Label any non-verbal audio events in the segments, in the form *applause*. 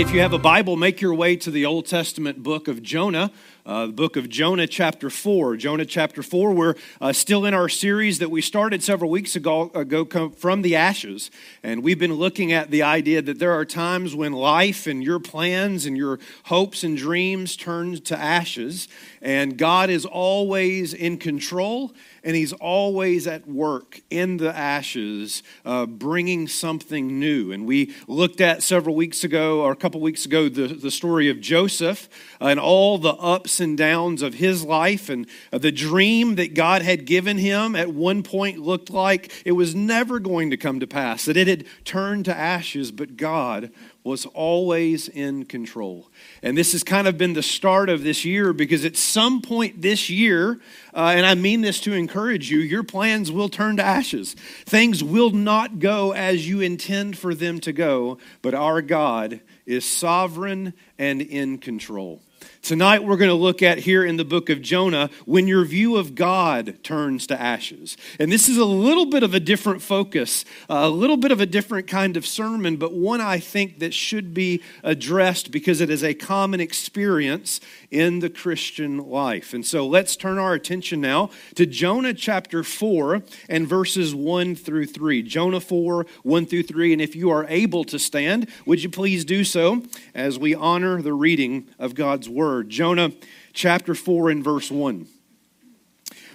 right, if you have a Bible, make your way to the Old Testament book of Jonah, uh, the book of Jonah, chapter 4. Jonah, chapter 4, we're uh, still in our series that we started several weeks ago, ago from the ashes. And we've been looking at the idea that there are times when life and your plans and your hopes and dreams turn to ashes. And God is always in control and he's always at work in the ashes, uh, bringing something new. And we looked at several weeks ago, or a couple weeks ago, the, the story of Joseph and all the ups and downs of his life, and the dream that God had given him at one point looked like it was never going to come to pass, that it had turned to ashes, but God was always in control. And this has kind of been the start of this year because at some point this year, uh, and I mean this to encourage you, your plans will turn to ashes. Things will not go as you intend for them to go, but our God is sovereign and in control. Tonight, we're going to look at here in the book of Jonah when your view of God turns to ashes. And this is a little bit of a different focus, a little bit of a different kind of sermon, but one I think that should be addressed because it is a common experience in the Christian life. And so let's turn our attention now to Jonah chapter 4 and verses 1 through 3. Jonah 4, 1 through 3. And if you are able to stand, would you please do so as we honor the reading of God's word? Word. Jonah chapter 4 and verse 1.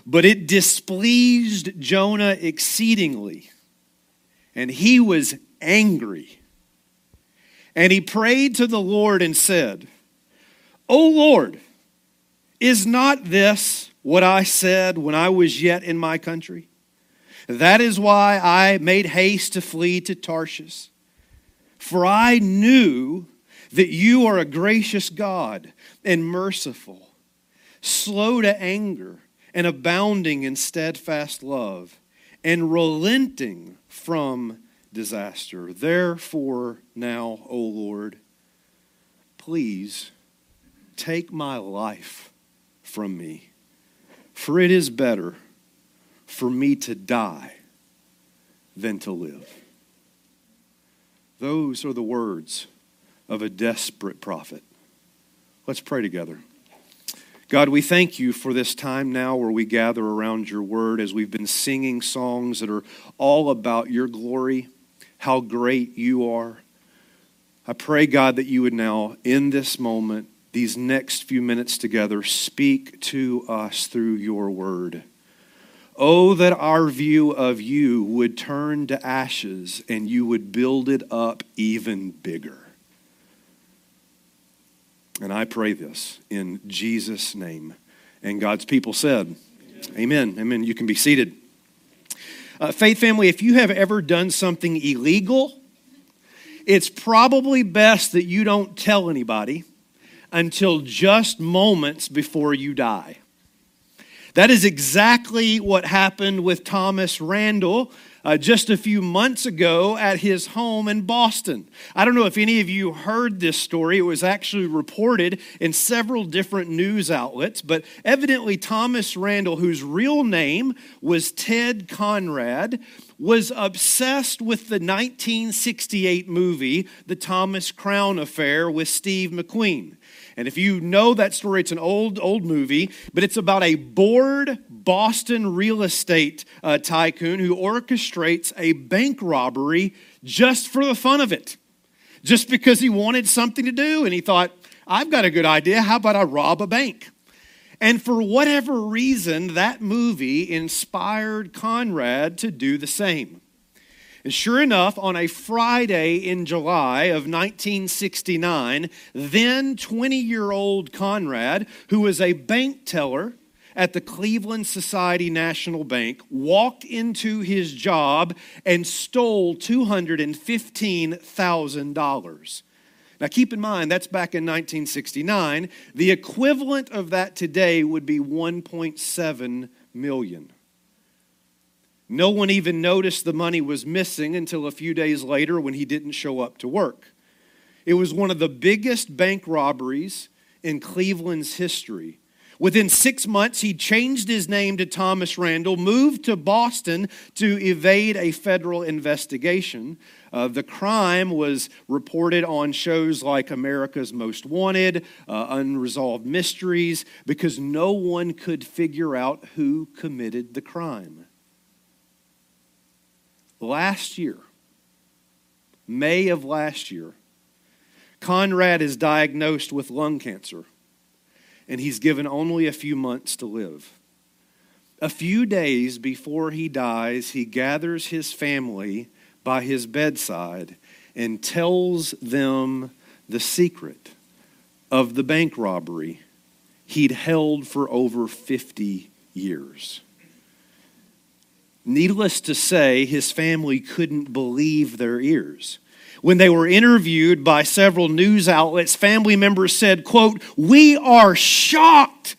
But it displeased Jonah exceedingly, and he was angry. And he prayed to the Lord and said, O Lord, is not this what I said when I was yet in my country? That is why I made haste to flee to Tarshish. For I knew that you are a gracious God and merciful, slow to anger, and abounding in steadfast love, and relenting from disaster. Therefore, now, O Lord, please take my life from me, for it is better for me to die than to live. Those are the words of a desperate prophet. Let's pray together. God, we thank you for this time now where we gather around your word as we've been singing songs that are all about your glory, how great you are. I pray, God, that you would now, in this moment, these next few minutes together, speak to us through your word. Oh, that our view of you would turn to ashes and you would build it up even bigger. And I pray this in Jesus' name. And God's people said, Amen. Amen. Amen. You can be seated. Uh, Faith family, if you have ever done something illegal, it's probably best that you don't tell anybody until just moments before you die. That is exactly what happened with Thomas Randele uh, just a few months ago at his home in Boston. I don't know if any of you heard this story. It was actually reported in several different news outlets, but evidently Thomas Randele, whose real name was Ted Conrad, was obsessed with the 1968 movie, The Thomas Crown Affair with Steve McQueen. And if you know that story, it's an old, old movie, but it's about a bored Boston real estate uh, tycoon who orchestrates a bank robbery just for the fun of it, just because he wanted something to do. And he thought, I've got a good idea. How about I rob a bank? And for whatever reason, that movie inspired Conrad to do the same. And sure enough, on a Friday in July of 1969, then 20 year old Conrad, who was a bank teller at the Cleveland Society National Bank, walked into his job and stole $215,000. Now, keep in mind, that's back in 1969. The equivalent of that today would be 1.7 million. No one even noticed the money was missing until a few days later when he didn't show up to work. It was one of the biggest bank robberies in Cleveland's history, Within six months, he changed his name to Thomas Randele, moved to Boston to evade a federal investigation. Uh, the crime was reported on shows like America's Most Wanted, uh, Unresolved Mysteries, because no one could figure out who committed the crime. Last year, May of last year, Conrad is diagnosed with lung cancer and he's given only a few months to live. A few days before he dies, he gathers his family by his bedside and tells them the secret of the bank robbery he'd held for over 50 years. Needless to say, his family couldn't believe their ears when they were interviewed by several news outlets, family members said, quote, "We are shocked."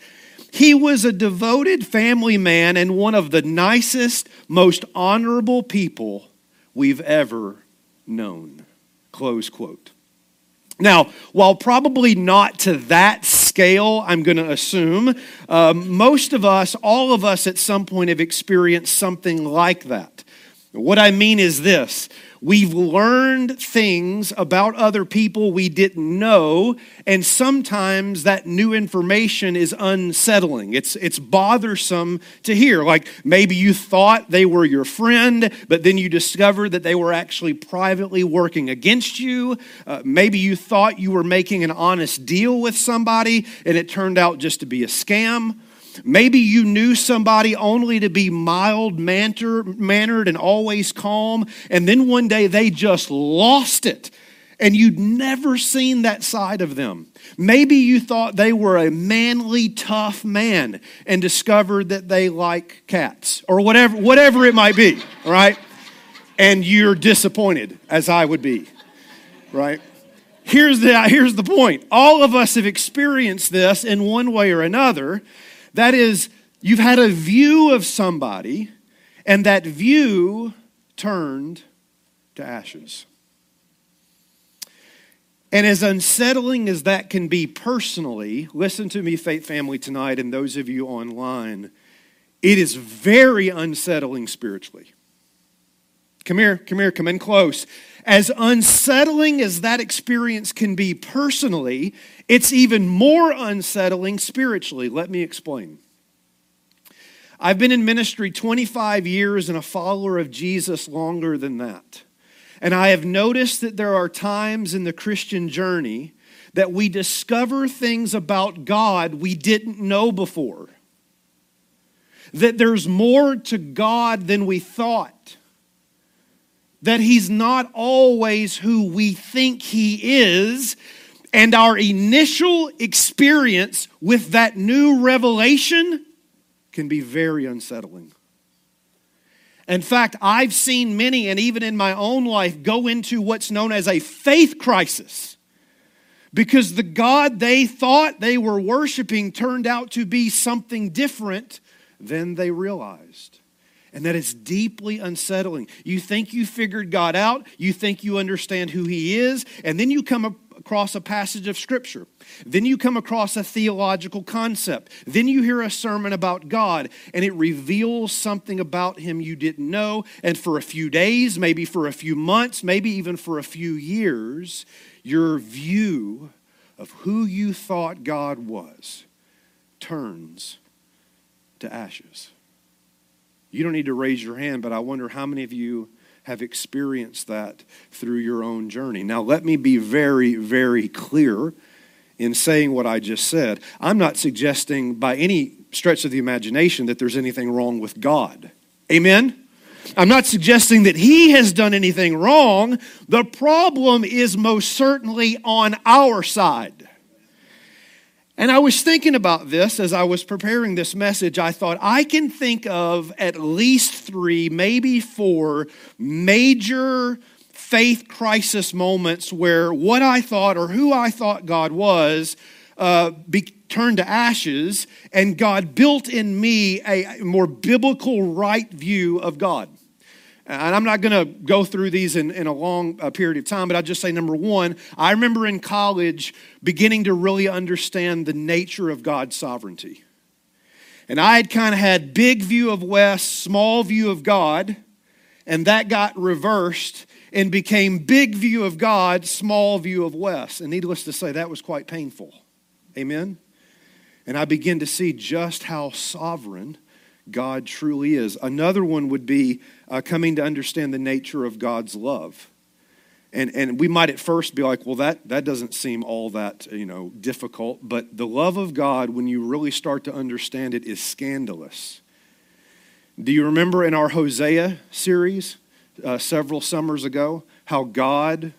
He was a devoted family man and one of the nicest, most honorable people we've ever known. Close quote. Now, while probably not to that scale, I'm going to assume, um, most of us, all of us at some point have experienced something like that. What I mean is this We've learned things about other people we didn't know, and sometimes that new information is unsettling. It's, it's bothersome to hear. Like maybe you thought they were your friend, but then you discovered that they were actually privately working against you. Uh, maybe you thought you were making an honest deal with somebody, and it turned out just to be a scam. Maybe you knew somebody only to be mild mannered and always calm, and then one day they just lost it and you'd never seen that side of them. Maybe you thought they were a manly, tough man and discovered that they like cats or whatever, whatever it might be, right? And you're disappointed, as I would be, right? Here's the, here's the point all of us have experienced this in one way or another. That is, you've had a view of somebody, and that view turned to ashes. And as unsettling as that can be personally, listen to me, Faith Family, tonight, and those of you online, it is very unsettling spiritually. Come here, come here, come in close. As unsettling as that experience can be personally, it's even more unsettling spiritually. Let me explain. I've been in ministry 25 years and a follower of Jesus longer than that. And I have noticed that there are times in the Christian journey that we discover things about God we didn't know before. That there's more to God than we thought. That He's not always who we think He is. And our initial experience with that new revelation can be very unsettling. In fact, I've seen many, and even in my own life, go into what's known as a faith crisis because the God they thought they were worshiping turned out to be something different than they realized. And that is deeply unsettling. You think you figured God out, you think you understand who He is, and then you come across a passage of Scripture. Then you come across a theological concept. Then you hear a sermon about God, and it reveals something about Him you didn't know. And for a few days, maybe for a few months, maybe even for a few years, your view of who you thought God was turns to ashes. You don't need to raise your hand, but I wonder how many of you have experienced that through your own journey. Now, let me be very, very clear in saying what I just said. I'm not suggesting by any stretch of the imagination that there's anything wrong with God. Amen? I'm not suggesting that he has done anything wrong. The problem is most certainly on our side. And I was thinking about this as I was preparing this message. I thought I can think of at least three, maybe four major faith crisis moments where what I thought or who I thought God was uh, be, turned to ashes, and God built in me a more biblical, right view of God. And I'm not going to go through these in, in a long uh, period of time, but I'll just say number one, I remember in college beginning to really understand the nature of God's sovereignty. And I had kind of had big view of West, small view of God, and that got reversed and became big view of God, small view of West. And needless to say, that was quite painful. Amen? And I begin to see just how sovereign God truly is. Another one would be uh, coming to understand the nature of God's love. And, and we might at first be like, well, that, that doesn't seem all that you know difficult. But the love of God, when you really start to understand it, is scandalous. Do you remember in our Hosea series uh, several summers ago how God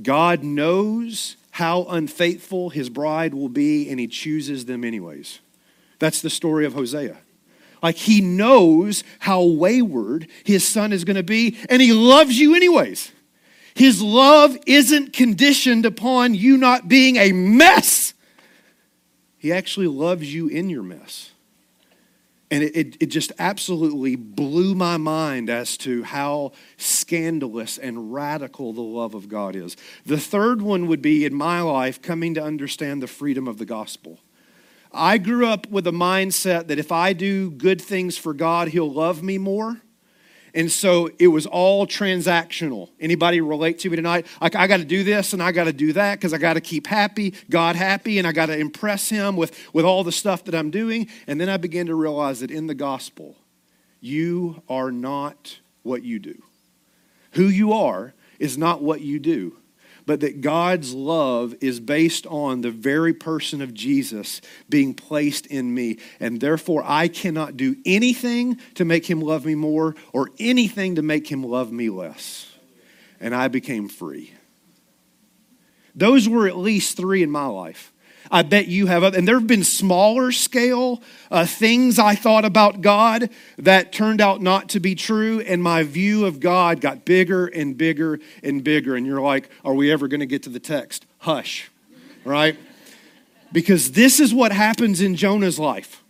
God knows how unfaithful his bride will be and he chooses them anyways. That's the story of Hosea. Like he knows how wayward his son is going to be, and he loves you anyways. His love isn't conditioned upon you not being a mess. He actually loves you in your mess. And it, it, it, just absolutely blew my mind as to how scandalous and radical the love of God is. The third one would be in my life coming to understand the freedom of the gospel. I grew up with a mindset that if I do good things for God, He'll love me more. And so it was all transactional. Anybody relate to me tonight? I got to do this and I got to do that because I got to keep happy, God happy, and I got to impress Him with, with all the stuff that I'm doing. And then I began to realize that in the gospel, you are not what you do. Who you are is not what you do but that God's love is based on the very person of Jesus being placed in me. And therefore, I cannot do anything to make him love me more or anything to make him love me less. And I became free. Those were at least three in my life. I bet you have, and there have been smaller scale uh, things I thought about God that turned out not to be true, and my view of God got bigger and bigger and bigger. And you're like, are we ever going to get to the text? Hush, right? Because this is what happens in Jonah's life.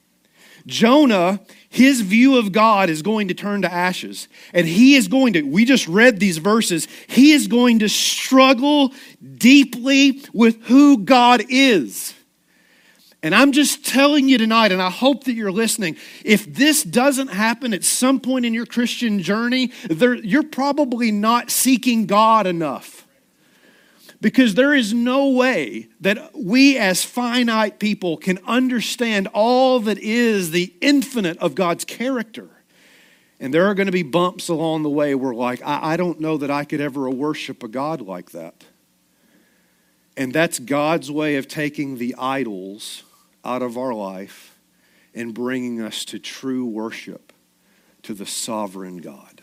Jonah, his view of God is going to turn to ashes. And he is going to, we just read these verses, he is going to struggle deeply with who God is. And I'm just telling you tonight, and I hope that you're listening. If this doesn't happen at some point in your Christian journey, you're probably not seeking God enough. Because there is no way that we as finite people can understand all that is the infinite of God's character. And there are going to be bumps along the way where, like, I, I don't know that I could ever worship a God like that. And that's God's way of taking the idols out of our life and bringing us to true worship to the sovereign God.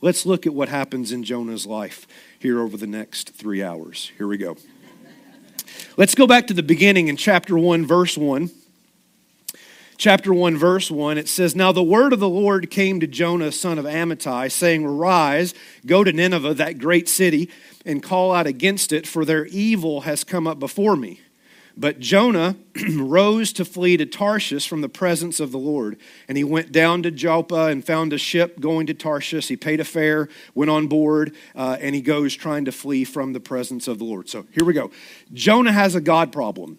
Let's look at what happens in Jonah's life here over the next three hours. Here we go. Let's go back to the beginning in chapter 1, verse 1. Chapter 1, verse 1, it says, Now the word of the Lord came to Jonah, son of Amittai, saying, Arise, go to Nineveh, that great city, and call out against it, for their evil has come up before me. But Jonah *clears throat* rose to flee to Tarshish from the presence of the Lord. And he went down to Joppa and found a ship going to Tarshish. He paid a fare, went on board, uh, and he goes trying to flee from the presence of the Lord. So here we go. Jonah has a God problem.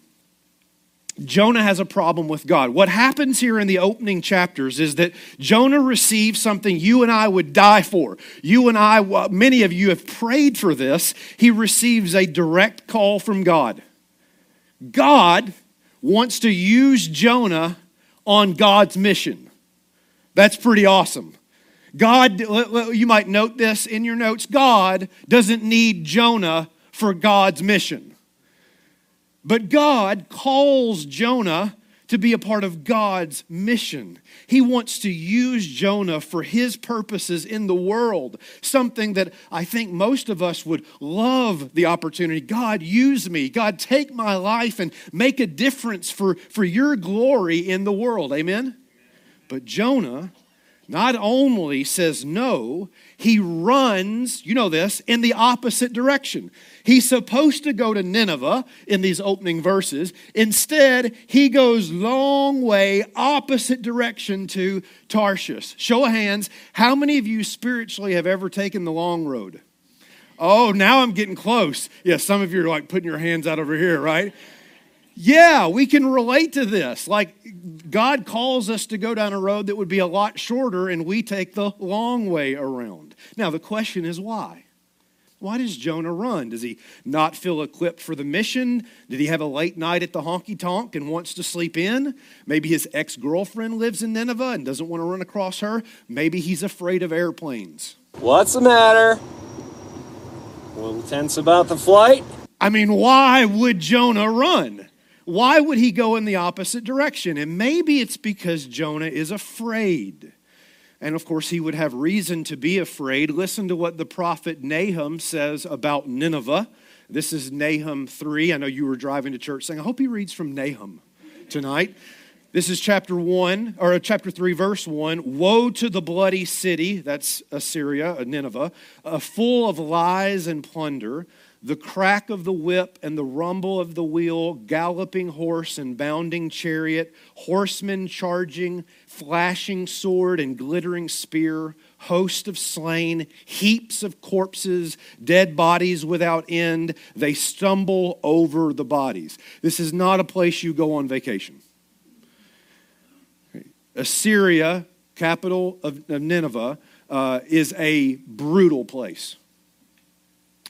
Jonah has a problem with God. What happens here in the opening chapters is that Jonah receives something you and I would die for. You and I, many of you have prayed for this. He receives a direct call from God. God wants to use Jonah on God's mission. That's pretty awesome. God, you might note this in your notes God doesn't need Jonah for God's mission. But God calls Jonah to be a part of God's mission. He wants to use Jonah for his purposes in the world, something that I think most of us would love the opportunity. God, use me. God, take my life and make a difference for, for your glory in the world. Amen? But Jonah not only says no, he runs, you know this, in the opposite direction. He's supposed to go to Nineveh in these opening verses. Instead, he goes long way opposite direction to Tarshish. Show of hands, how many of you spiritually have ever taken the long road? Oh, now I'm getting close. Yeah, some of you are like putting your hands out over here, right? Yeah, we can relate to this. Like, God calls us to go down a road that would be a lot shorter, and we take the long way around. Now, the question is why? Why does Jonah run? Does he not feel equipped for the mission? Did he have a late night at the honky tonk and wants to sleep in? Maybe his ex girlfriend lives in Nineveh and doesn't want to run across her. Maybe he's afraid of airplanes. What's the matter? A little tense about the flight? I mean, why would Jonah run? Why would he go in the opposite direction? And maybe it's because Jonah is afraid. And of course, he would have reason to be afraid. Listen to what the prophet Nahum says about Nineveh. This is Nahum 3. I know you were driving to church saying, I hope he reads from Nahum tonight. This is chapter 1, or chapter 3, verse 1. Woe to the bloody city, that's Assyria, Nineveh, uh, full of lies and plunder the crack of the whip and the rumble of the wheel, galloping horse and bounding chariot, horsemen charging, flashing sword and glittering spear, host of slain, heaps of corpses, dead bodies without end. They stumble over the bodies. This is not a place you go on vacation. Assyria, capital of Nineveh, uh, is a brutal place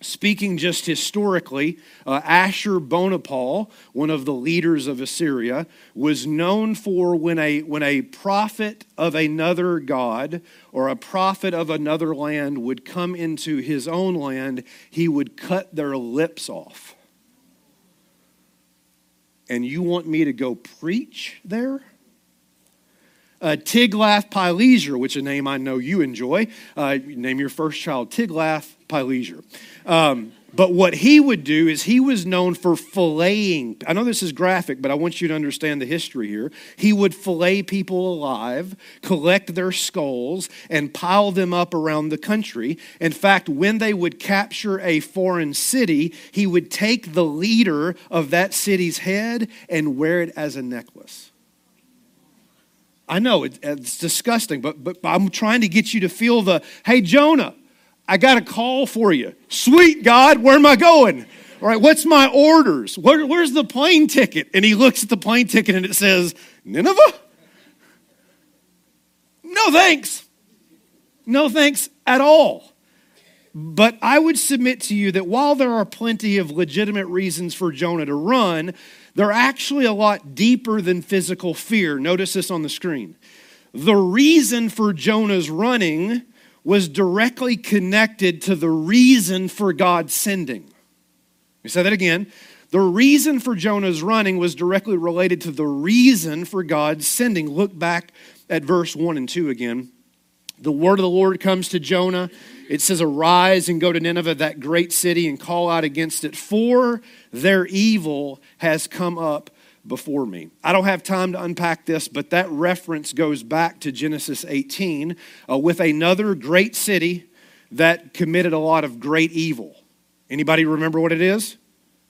speaking just historically, uh, Ashurbanipal, one of the leaders of Assyria, was known for when a, when a prophet of another god or a prophet of another land would come into his own land, he would cut their lips off. And you want me to go preach there? Uh, Tiglath-Pileser, which is a name I know you enjoy. Uh, name your first child Tiglath-Pileser. Um, but what he would do is he was known for filleting. I know this is graphic, but I want you to understand the history here. He would fillet people alive, collect their skulls, and pile them up around the country. In fact, when they would capture a foreign city, he would take the leader of that city's head and wear it as a necklace. I know it's disgusting, but, but I'm trying to get you to feel the hey, Jonah, I got a call for you. Sweet God, where am I going? All right, what's my orders? Where, where's the plane ticket? And he looks at the plane ticket and it says, Nineveh? No thanks. No thanks at all. But I would submit to you that while there are plenty of legitimate reasons for Jonah to run, they're actually a lot deeper than physical fear. Notice this on the screen. The reason for Jonah's running was directly connected to the reason for God sending. Let me say that again. The reason for Jonah's running was directly related to the reason for God's sending. Look back at verse 1 and 2 again. The word of the Lord comes to Jonah. It says, Arise and go to Nineveh, that great city, and call out against it, for their evil has come up before me. I don't have time to unpack this, but that reference goes back to Genesis 18 uh, with another great city that committed a lot of great evil. Anybody remember what it is?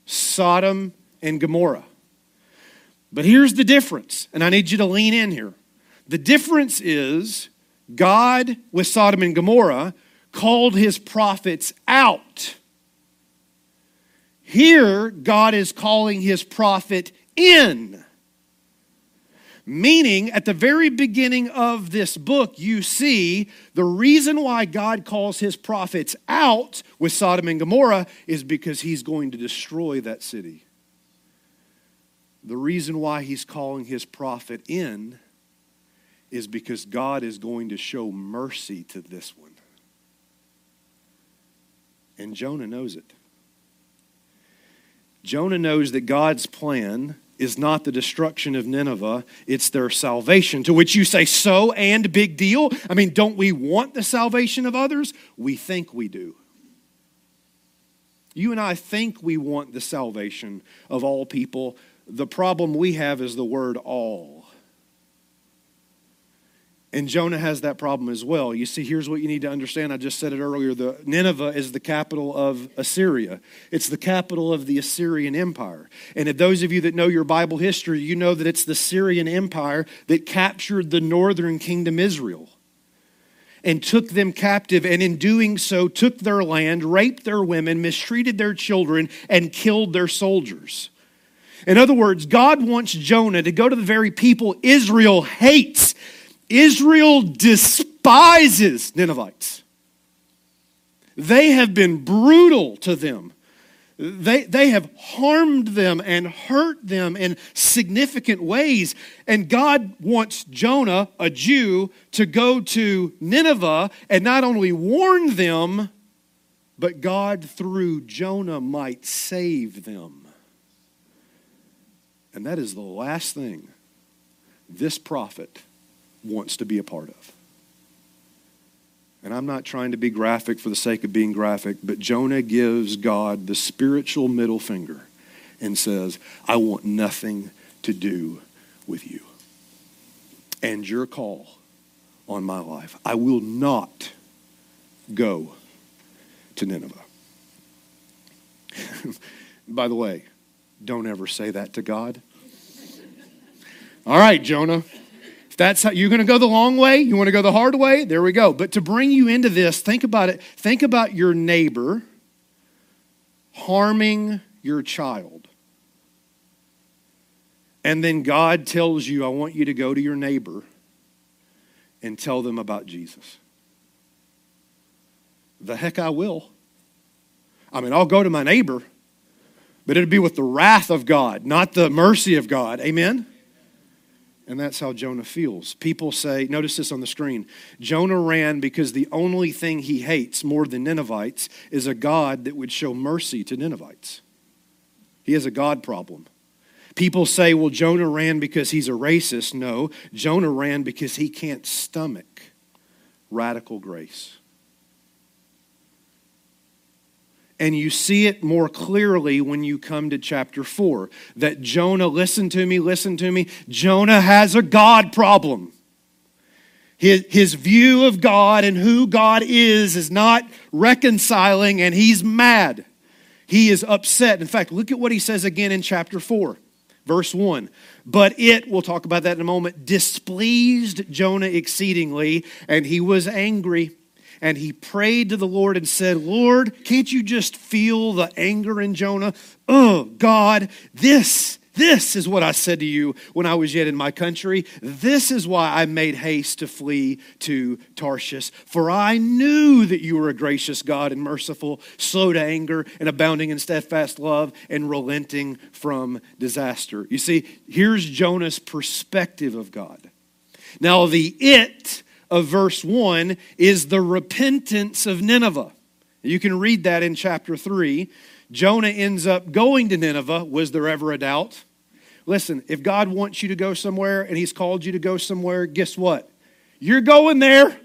Sodom and Gomorrah. But here's the difference, and I need you to lean in here. The difference is God, with Sodom and Gomorrah, called his prophets out. Here, God is calling his prophet in. Meaning, at the very beginning of this book, you see the reason why God calls his prophets out with Sodom and Gomorrah is because he's going to destroy that city. The reason why he's calling his prophet in is because God is going to show mercy to this one. And Jonah knows it. Jonah knows that God's plan is not the destruction of Nineveh, it's their salvation. To which you say, so and big deal? I mean, don't we want the salvation of others? We think we do. You and I think we want the salvation of all people. The problem we have is the word all. And Jonah has that problem as well. You see, here's what you need to understand. I just said it earlier. The Nineveh is the capital of Assyria. It's the capital of the Assyrian Empire. And if those of you that know your Bible history, you know that it's the Syrian Empire that captured the northern kingdom Israel and took them captive, and in doing so, took their land, raped their women, mistreated their children, and killed their soldiers. In other words, God wants Jonah to go to the very people Israel hates. Israel despises Ninevites. They have been brutal to them. They, they have harmed them and hurt them in significant ways. And God wants Jonah, a Jew, to go to Nineveh and not only warn them, but God, through Jonah, might save them. And that is the last thing this prophet wants to be a part of. And I'm not trying to be graphic for the sake of being graphic, but Jonah gives God the spiritual middle finger and says, I want nothing to do with you and your call on my life. I will not go to Nineveh. *laughs* By the way, don't ever say that to God. All right, Jonah, that's how you're going to go the long way. You want to go the hard way? There we go. But to bring you into this, think about it. Think about your neighbor harming your child. And then God tells you, I want you to go to your neighbor and tell them about Jesus. The heck I will. I mean, I'll go to my neighbor, but it'll be with the wrath of God, not the mercy of God. Amen? And that's how Jonah feels. People say, notice this on the screen Jonah ran because the only thing he hates more than Ninevites is a God that would show mercy to Ninevites. He has a God problem. People say, well, Jonah ran because he's a racist. No, Jonah ran because he can't stomach radical grace. And you see it more clearly when you come to chapter 4 that Jonah, listen to me, listen to me, Jonah has a God problem. His, his view of God and who God is is not reconciling, and he's mad. He is upset. In fact, look at what he says again in chapter 4, verse 1. But it, we'll talk about that in a moment, displeased Jonah exceedingly, and he was angry and he prayed to the Lord and said, Lord, can't you just feel the anger in Jonah? Oh, God, this, this is what I said to you when I was yet in my country. This is why I made haste to flee to Tarshish. For I knew that you were a gracious God and merciful, slow to anger, and abounding in steadfast love, and relenting from disaster. You see, here's Jonah's perspective of God. Now, the it of verse 1 is the repentance of Nineveh. You can read that in chapter 3. Jonah ends up going to Nineveh. Was there ever a doubt? Listen, if God wants you to go somewhere and He's called you to go somewhere, guess what? You're going there.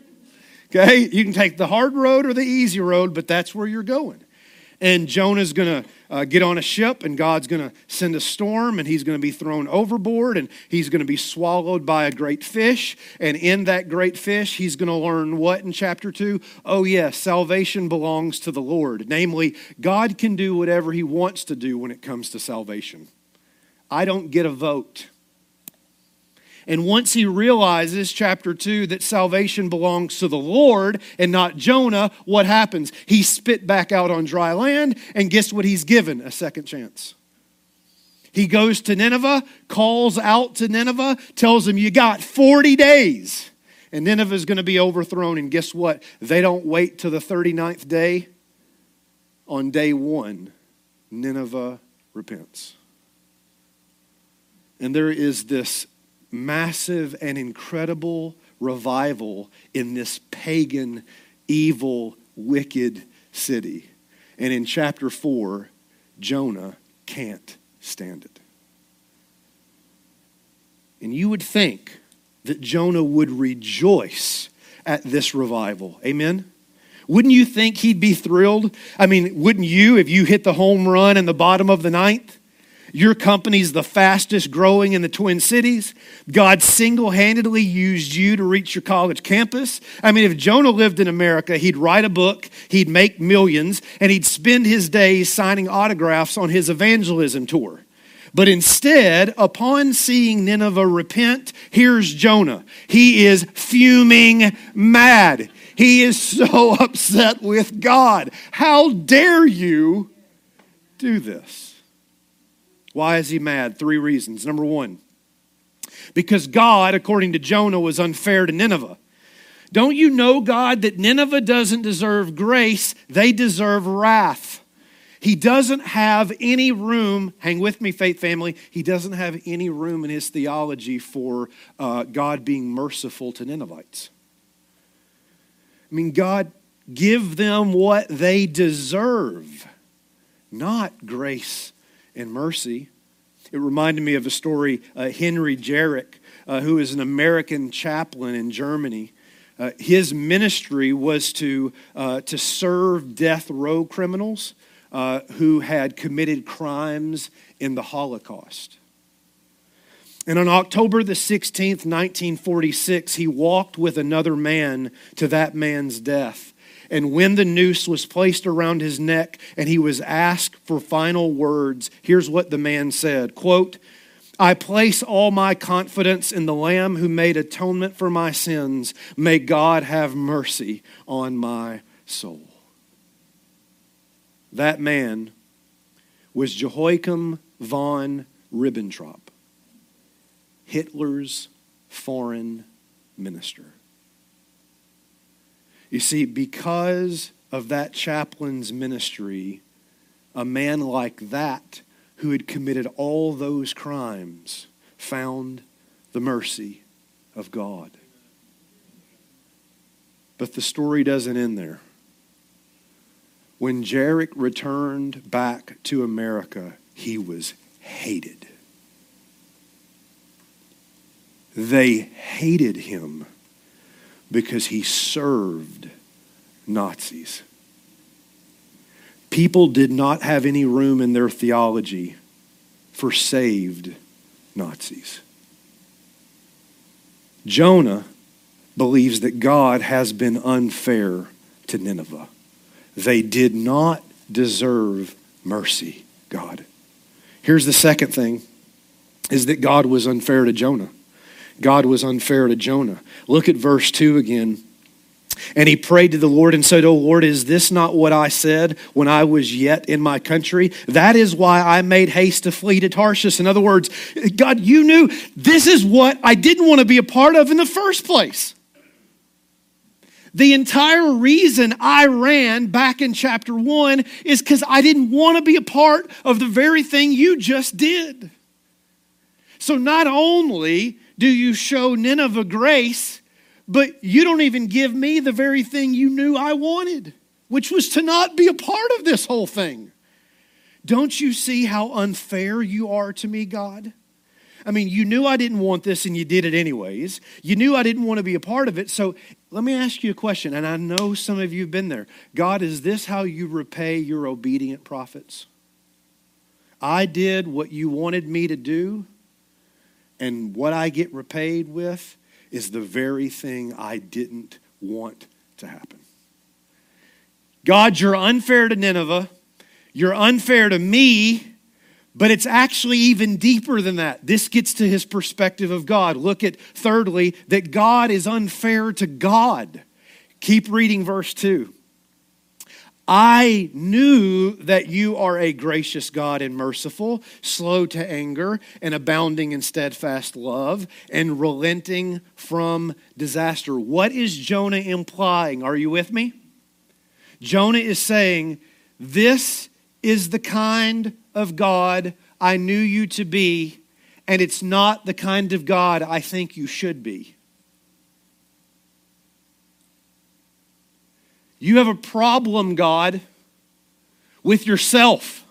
Okay? You can take the hard road or the easy road, but that's where you're going. And Jonah's going to uh, get on a ship, and God's going to send a storm, and he's going to be thrown overboard, and he's going to be swallowed by a great fish. And in that great fish, he's going to learn what in chapter 2? Oh, yes, salvation belongs to the Lord. Namely, God can do whatever he wants to do when it comes to salvation. I don't get a vote. And once he realizes, chapter 2, that salvation belongs to the Lord and not Jonah, what happens? He spit back out on dry land, and guess what he's given? A second chance. He goes to Nineveh, calls out to Nineveh, tells them, You got 40 days, and Nineveh is going to be overthrown. And guess what? They don't wait till the 39th day. On day one, Nineveh repents. And there is this massive and incredible revival in this pagan, evil, wicked city. And in chapter 4, Jonah can't stand it. And you would think that Jonah would rejoice at this revival. Amen? Wouldn't you think he'd be thrilled? I mean, wouldn't you if you hit the home run in the bottom of the ninth? Your company's the fastest growing in the Twin Cities. God single handedly used you to reach your college campus. I mean, if Jonah lived in America, he'd write a book, he'd make millions, and he'd spend his days signing autographs on his evangelism tour. But instead, upon seeing Nineveh repent, here's Jonah. He is fuming mad. He is so *laughs* upset with God. How dare you do this? Why is he mad? Three reasons. Number one, because God, according to Jonah, was unfair to Nineveh. Don't you know, God, that Nineveh doesn't deserve grace, they deserve wrath. He doesn't have any room, hang with me, faith family, he doesn't have any room in his theology for uh, God being merciful to Ninevites. I mean, God, give them what they deserve, not grace and mercy. It reminded me of a story, uh, Henry Gerecke, uh, who is an American chaplain in Germany. Uh, his ministry was to, uh, to serve death row criminals uh, who had committed crimes in the Holocaust. And on October the 16th, 1946, he walked with another man to that man's death. And when the noose was placed around his neck and he was asked for final words, here's what the man said quote, I place all my confidence in the Lamb who made atonement for my sins. May God have mercy on my soul. That man was Joachim von Ribbentrop, Hitler's foreign minister. You see, because of that chaplain's ministry, a man like that who had committed all those crimes found the mercy of God. But the story doesn't end there. When Gerecke returned back to America, he was hated. They hated him because he served Nazis. People did not have any room in their theology for saved Nazis. Jonah believes that God has been unfair to Nineveh. They did not deserve mercy, God. Here's the second thing is that God was unfair to Jonah. God was unfair to Jonah. Look at verse 2 again. And he prayed to the Lord and said, Oh Lord, is this not what I said when I was yet in my country? That is why I made haste to flee to Tarshish. In other words, God, you knew this is what I didn't want to be a part of in the first place. The entire reason I ran back in chapter one is because I didn't want to be a part of the very thing you just did. So not only do you show Nineveh grace, but you don't even give me the very thing you knew I wanted, which was to not be a part of this whole thing. Don't you see how unfair you are to me, God? I mean, you knew I didn't want this and you did it anyways. You knew I didn't want to be a part of it. So let me ask you a question, and I know some of you have been there. God, is this how you repay your obedient prophets? I did what you wanted me to do, and what I get repaid with is the very thing I didn't want to happen. God, you're unfair to Nineveh. You're unfair to me, but it's actually even deeper than that. This gets to his perspective of God. Look at, thirdly, that God is unfair to God. Keep reading verse 2. I knew that you are a gracious God and merciful, slow to anger, and abounding in steadfast love, and relenting from disaster. What is Jonah implying? Are you with me? Jonah is saying, This is the kind of God I knew you to be, and it's not the kind of God I think you should be. You have a problem, God, with yourself.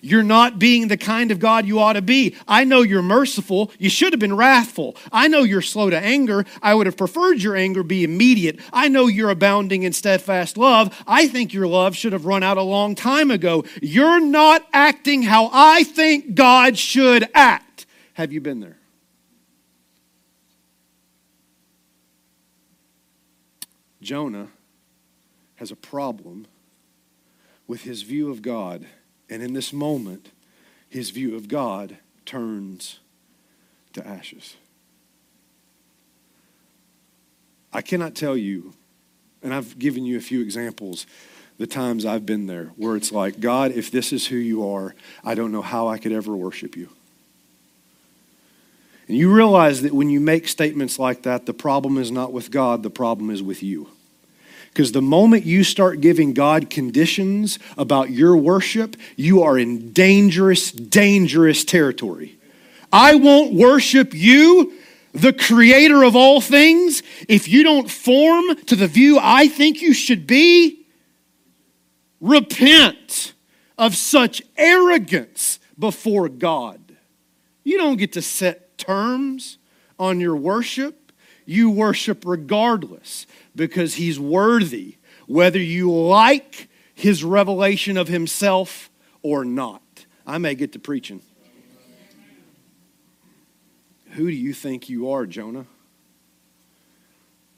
You're not being the kind of God you ought to be. I know you're merciful. You should have been wrathful. I know you're slow to anger. I would have preferred your anger be immediate. I know you're abounding in steadfast love. I think your love should have run out a long time ago. You're not acting how I think God should act. Have you been there? Jonah has a problem with his view of God. And in this moment, his view of God turns to ashes. I cannot tell you, and I've given you a few examples, the times I've been there where it's like, God, if this is who you are, I don't know how I could ever worship you. And you realize that when you make statements like that, the problem is not with God, the problem is with you. Because the moment you start giving God conditions about your worship, you are in dangerous, dangerous territory. I won't worship you, the creator of all things, if you don't form to the view I think you should be. Repent of such arrogance before God. You don't get to set terms on your worship. You worship regardless because he's worthy, whether you like his revelation of himself or not. I may get to preaching. Who do you think you are, Jonah?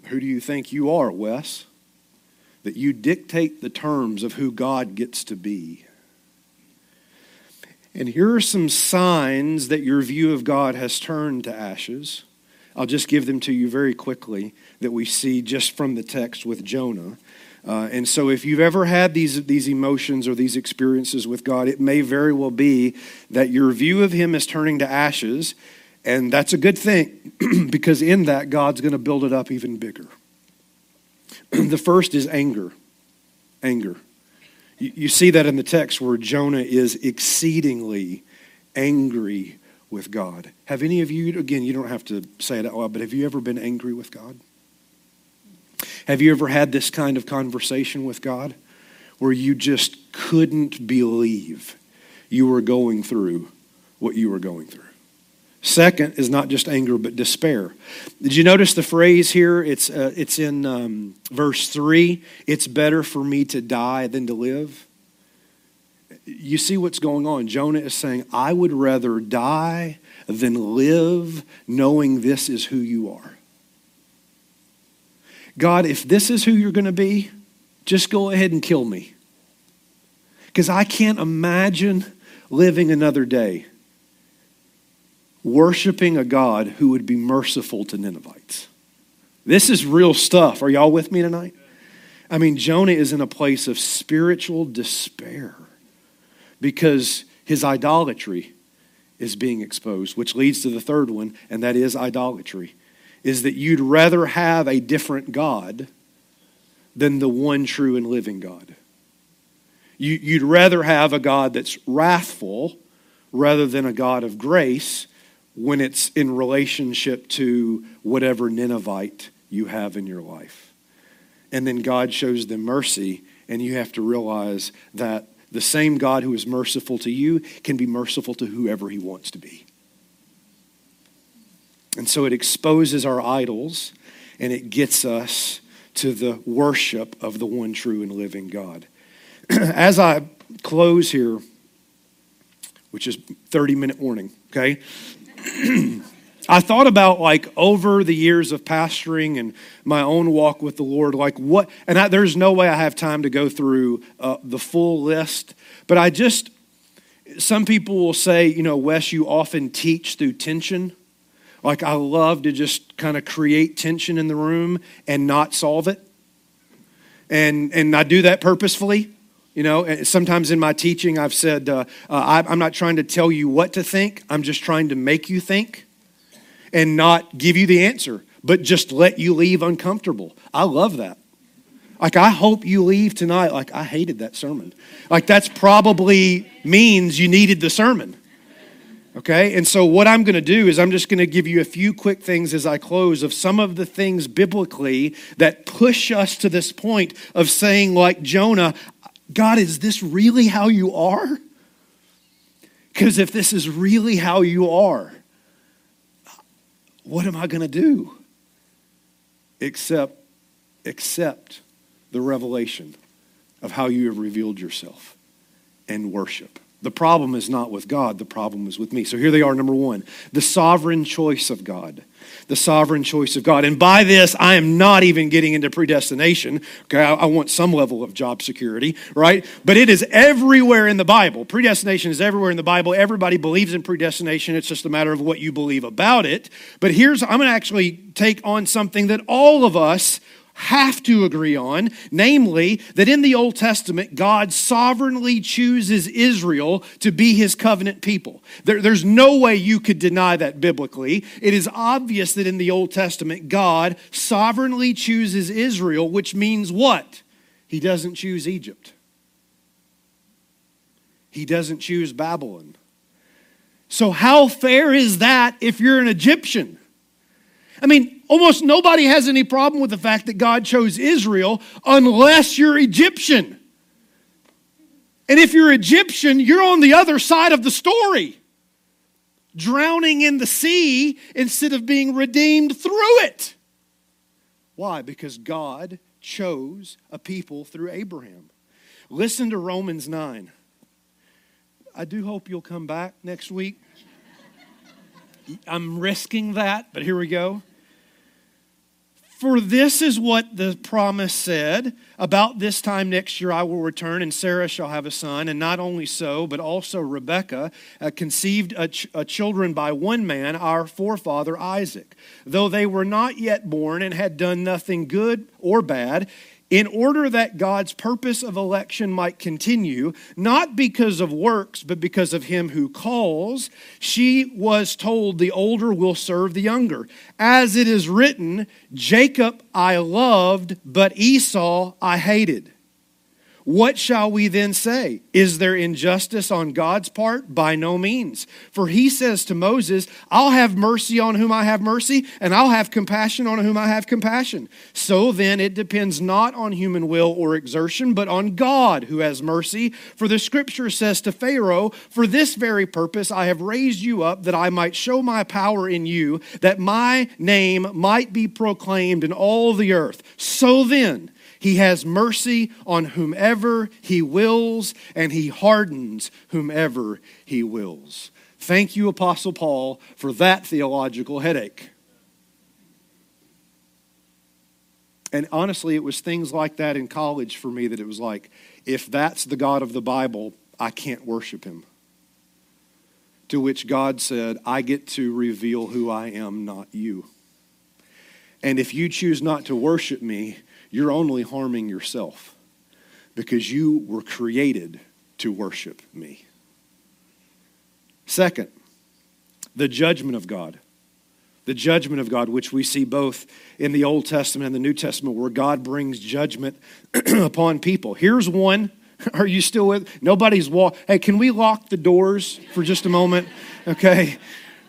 Who do you think you are, Wes? That you dictate the terms of who God gets to be. And here are some signs that your view of God has turned to ashes. I'll just give them to you very quickly that we see just from the text with Jonah. Uh, and so, if you've ever had these, these emotions or these experiences with God, it may very well be that your view of Him is turning to ashes. And that's a good thing *clears throat* because in that, God's going to build it up even bigger. *clears throat* the first is anger. Anger. You, you see that in the text where Jonah is exceedingly angry with God. Have any of you, again, you don't have to say it out loud, but have you ever been angry with God? Have you ever had this kind of conversation with God where you just couldn't believe you were going through what you were going through? Second is not just anger, but despair. Did you notice the phrase here? It's, uh, it's in um, verse 3 It's better for me to die than to live you see what's going on. Jonah is saying, I would rather die than live knowing this is who you are. God, if this is who you're going to be, just go ahead and kill me. Because I can't imagine living another day worshiping a God who would be merciful to Ninevites. This is real stuff. Are y'all with me tonight? I mean, Jonah is in a place of spiritual despair because his idolatry is being exposed, which leads to the third one, and that is idolatry. Is that you'd rather have a different God than the one true and living God. You, would rather have a God that's wrathful rather than a God of grace when it's in relationship to whatever Ninevite you have in your life. And then God shows them mercy, and you have to realize that the same God who is merciful to you can be merciful to whoever he wants to be. And so it exposes our idols and it gets us to the worship of the one true and living God. *clears throat* As I close here, which is 30 minute warning, okay? *clears throat* I thought about like over the years of pastoring and my own walk with the Lord, like what, and I, there's no way I have time to go through uh, the full list, but I just, some people will say, you know, Wes, you often teach through tension. Like I love to just kind of create tension in the room and not solve it. And, and I do that purposefully. You know, sometimes in my teaching, I've said, uh, uh, I, I'm not trying to tell you what to think, I'm just trying to make you think and not give you the answer, but just let you leave uncomfortable. I love that. Like, I hope you leave tonight. Like, I hated that sermon. Like, that's probably means you needed the sermon. Okay? And so, what I'm going to do is, I'm just going to give you a few quick things as I close of some of the things biblically that push us to this point of saying, like Jonah, God, is this really how you are? Because if this is really how you are, what am I going to do? Except accept the revelation of how you have revealed yourself and worship. The problem is not with God, the problem is with me. So here they are, number one the sovereign choice of God. The sovereign choice of God. And by this, I am not even getting into predestination. Okay, I, I want some level of job security, right? But it is everywhere in the Bible. Predestination is everywhere in the Bible. Everybody believes in predestination. It's just a matter of what you believe about it. But here's, I'm going to actually take on something that all of us have to agree on, namely, that in the Old Testament, God sovereignly chooses Israel to be his covenant people. There, there's no way you could deny that biblically. It is obvious that in the Old Testament, God sovereignly chooses Israel, which means what? He doesn't choose Egypt, he doesn't choose Babylon. So, how fair is that if you're an Egyptian? I mean, almost nobody has any problem with the fact that God chose Israel unless you're Egyptian. And if you're Egyptian, you're on the other side of the story, drowning in the sea instead of being redeemed through it. Why? Because God chose a people through Abraham. Listen to Romans 9. I do hope you'll come back next week. I'm risking that, but here we go. For this is what the promise said About this time next year I will return, and Sarah shall have a son. And not only so, but also Rebekah uh, conceived a, ch- a children by one man, our forefather Isaac. Though they were not yet born and had done nothing good or bad, in order that God's purpose of election might continue, not because of works, but because of him who calls, she was told the older will serve the younger. As it is written, Jacob I loved, but Esau I hated. What shall we then say? Is there injustice on God's part? By no means. For he says to Moses, I'll have mercy on whom I have mercy, and I'll have compassion on whom I have compassion. So then it depends not on human will or exertion, but on God who has mercy. For the scripture says to Pharaoh, For this very purpose I have raised you up, that I might show my power in you, that my name might be proclaimed in all the earth. So then, he has mercy on whomever he wills, and he hardens whomever he wills. Thank you, Apostle Paul, for that theological headache. And honestly, it was things like that in college for me that it was like, if that's the God of the Bible, I can't worship him. To which God said, I get to reveal who I am, not you. And if you choose not to worship me, you're only harming yourself because you were created to worship me. Second, the judgment of God. The judgment of God, which we see both in the Old Testament and the New Testament, where God brings judgment *clears throat* upon people. Here's one. *laughs* Are you still with? Nobody's walk. Hey, can we lock the doors for just a moment? Okay.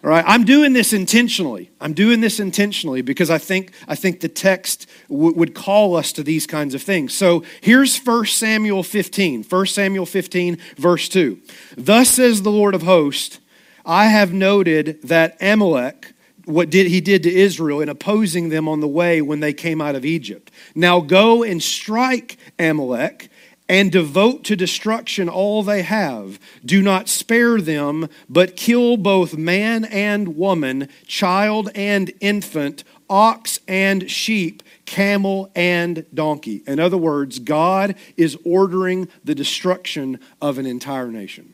All right, I'm doing this intentionally. I'm doing this intentionally because I think I think the text w- would call us to these kinds of things. So here's 1 Samuel 15. 1 Samuel 15 verse 2. Thus says the Lord of hosts, I have noted that Amalek what did he did to Israel in opposing them on the way when they came out of Egypt. Now go and strike Amalek and devote to destruction all they have. Do not spare them, but kill both man and woman, child and infant, ox and sheep, camel and donkey. In other words, God is ordering the destruction of an entire nation.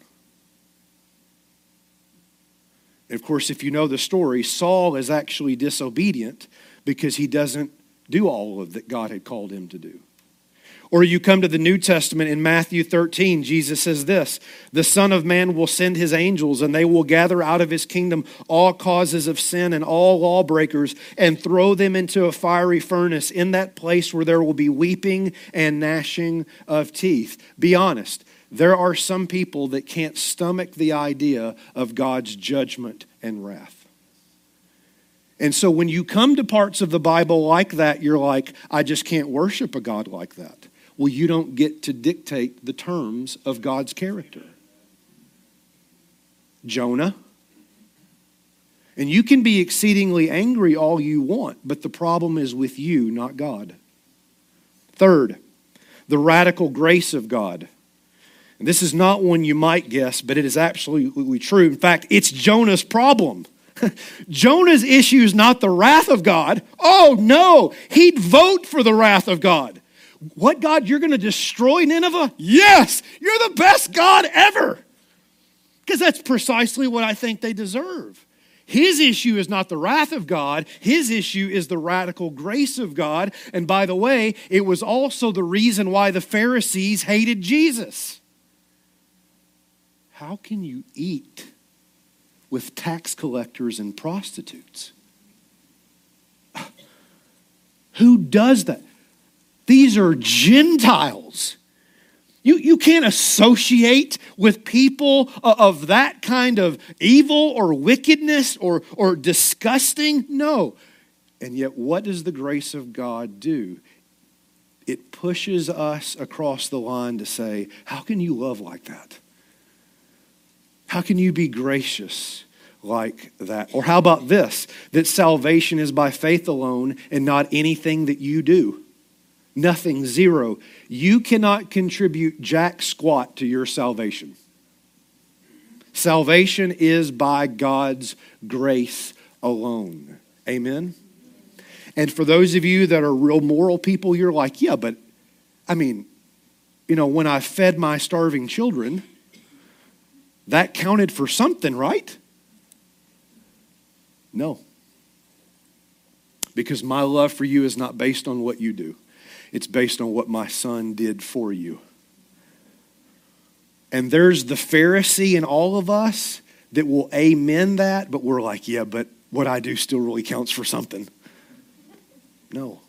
And of course, if you know the story, Saul is actually disobedient because he doesn't do all of that God had called him to do. Or you come to the New Testament in Matthew 13, Jesus says this The Son of Man will send his angels, and they will gather out of his kingdom all causes of sin and all lawbreakers, and throw them into a fiery furnace in that place where there will be weeping and gnashing of teeth. Be honest, there are some people that can't stomach the idea of God's judgment and wrath. And so when you come to parts of the Bible like that, you're like, I just can't worship a God like that. Well, you don't get to dictate the terms of God's character. Jonah. And you can be exceedingly angry all you want, but the problem is with you, not God. Third, the radical grace of God. And this is not one you might guess, but it is absolutely true. In fact, it's Jonah's problem. *laughs* Jonah's issue is not the wrath of God. Oh, no, he'd vote for the wrath of God. What, God? You're going to destroy Nineveh? Yes, you're the best God ever. Because that's precisely what I think they deserve. His issue is not the wrath of God, his issue is the radical grace of God. And by the way, it was also the reason why the Pharisees hated Jesus. How can you eat with tax collectors and prostitutes? *sighs* Who does that? These are Gentiles. You, you can't associate with people of that kind of evil or wickedness or, or disgusting. No. And yet, what does the grace of God do? It pushes us across the line to say, How can you love like that? How can you be gracious like that? Or how about this that salvation is by faith alone and not anything that you do? Nothing, zero. You cannot contribute jack squat to your salvation. Salvation is by God's grace alone. Amen? And for those of you that are real moral people, you're like, yeah, but I mean, you know, when I fed my starving children, that counted for something, right? No. Because my love for you is not based on what you do. It's based on what my son did for you. And there's the Pharisee in all of us that will amen that, but we're like, yeah, but what I do still really counts for something. No.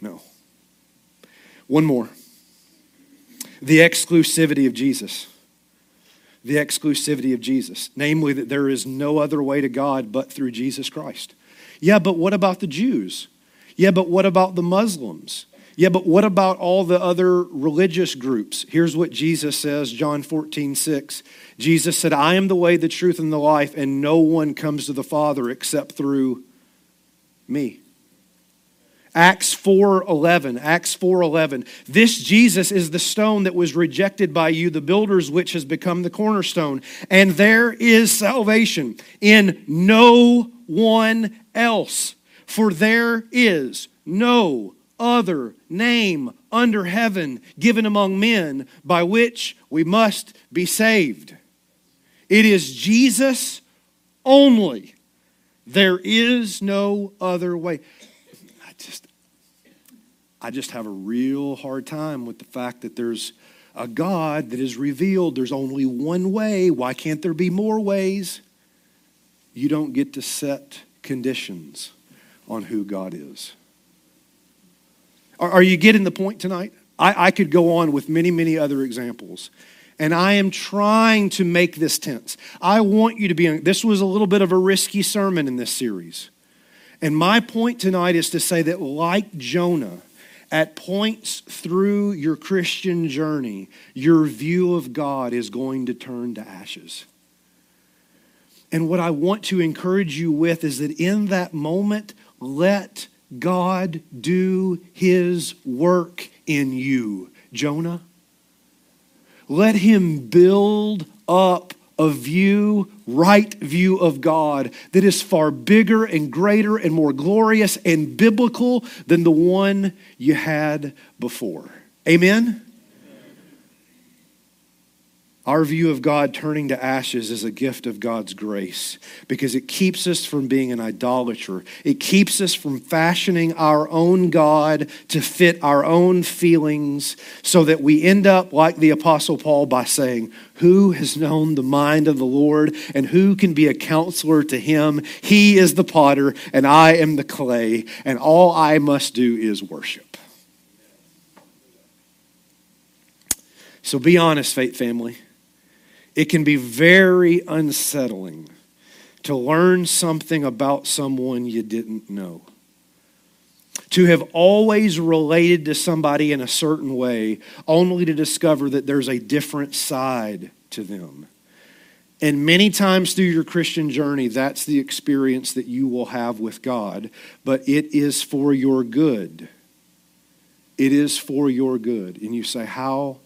No. One more the exclusivity of Jesus. The exclusivity of Jesus, namely that there is no other way to God but through Jesus Christ. Yeah, but what about the Jews? Yeah, but what about the Muslims? Yeah, but what about all the other religious groups? Here's what Jesus says, John 14, 6. Jesus said, I am the way, the truth, and the life, and no one comes to the Father except through me. Acts 4:11 Acts 4:11 This Jesus is the stone that was rejected by you the builders which has become the cornerstone and there is salvation in no one else for there is no other name under heaven given among men by which we must be saved. It is Jesus only. There is no other way. I just I just have a real hard time with the fact that there's a God that is revealed. There's only one way. Why can't there be more ways? You don't get to set conditions on who God is. Are, are you getting the point tonight? I, I could go on with many, many other examples. And I am trying to make this tense. I want you to be, this was a little bit of a risky sermon in this series. And my point tonight is to say that, like Jonah, at points through your Christian journey, your view of God is going to turn to ashes. And what I want to encourage you with is that in that moment, let God do his work in you, Jonah. Let him build up a view, right view of God that is far bigger and greater and more glorious and biblical than the one you had before. Amen? Our view of God turning to ashes is a gift of God's grace because it keeps us from being an idolater. It keeps us from fashioning our own God to fit our own feelings so that we end up like the Apostle Paul by saying, Who has known the mind of the Lord and who can be a counselor to him? He is the potter and I am the clay, and all I must do is worship. So be honest, faith family. It can be very unsettling to learn something about someone you didn't know. To have always related to somebody in a certain way, only to discover that there's a different side to them. And many times through your Christian journey, that's the experience that you will have with God, but it is for your good. It is for your good. And you say, How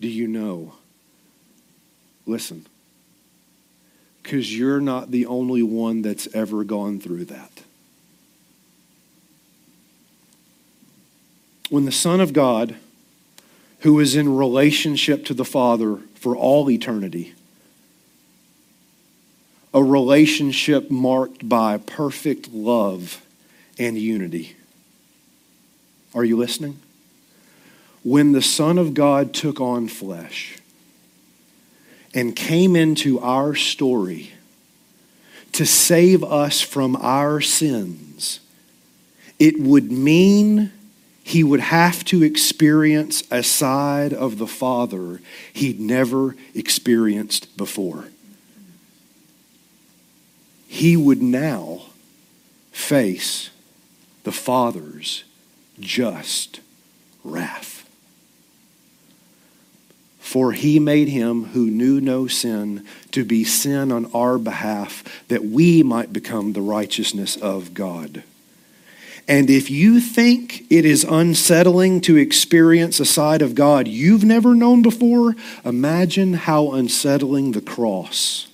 do you know? Listen, because you're not the only one that's ever gone through that. When the Son of God, who is in relationship to the Father for all eternity, a relationship marked by perfect love and unity. Are you listening? When the Son of God took on flesh and came into our story to save us from our sins, it would mean he would have to experience a side of the Father he'd never experienced before. He would now face the Father's just wrath. For he made him who knew no sin to be sin on our behalf, that we might become the righteousness of God. And if you think it is unsettling to experience a side of God you've never known before, imagine how unsettling the cross.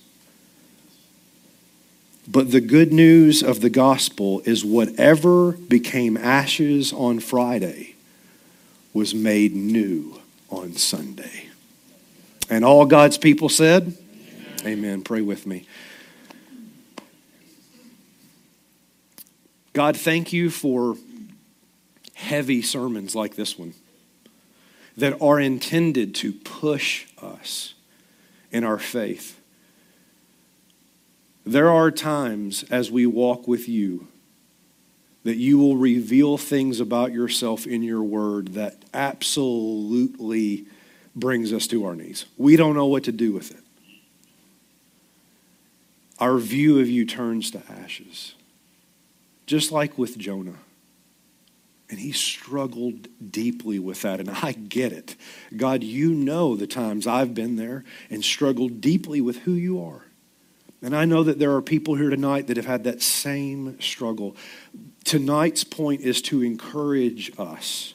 But the good news of the gospel is whatever became ashes on Friday was made new on Sunday. And all God's people said, Amen. Amen. Pray with me. God, thank you for heavy sermons like this one that are intended to push us in our faith. There are times as we walk with you that you will reveal things about yourself in your word that absolutely brings us to our knees. We don't know what to do with it. Our view of you turns to ashes just like with Jonah. And he struggled deeply with that. And I get it. God, you know the times I've been there and struggled deeply with who you are. And I know that there are people here tonight that have had that same struggle. Tonight's point is to encourage us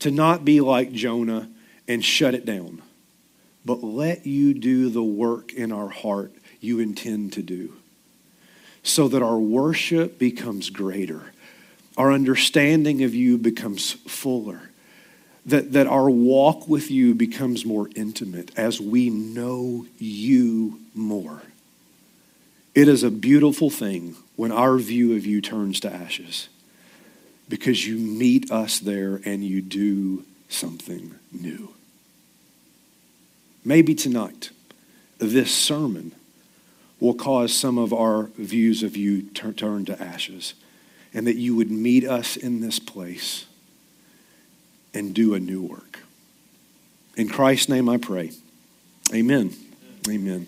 to not be like Jonah and shut it down, but let you do the work in our heart you intend to do so that our worship becomes greater, our understanding of you becomes fuller, that, that our walk with you becomes more intimate as we know you more. It is a beautiful thing when our view of you turns to ashes because you meet us there and you do something new. Maybe tonight, this sermon will cause some of our views of you to turn to ashes. And that you would meet us in this place and do a new work. In Christ's name I pray. Amen. Amen.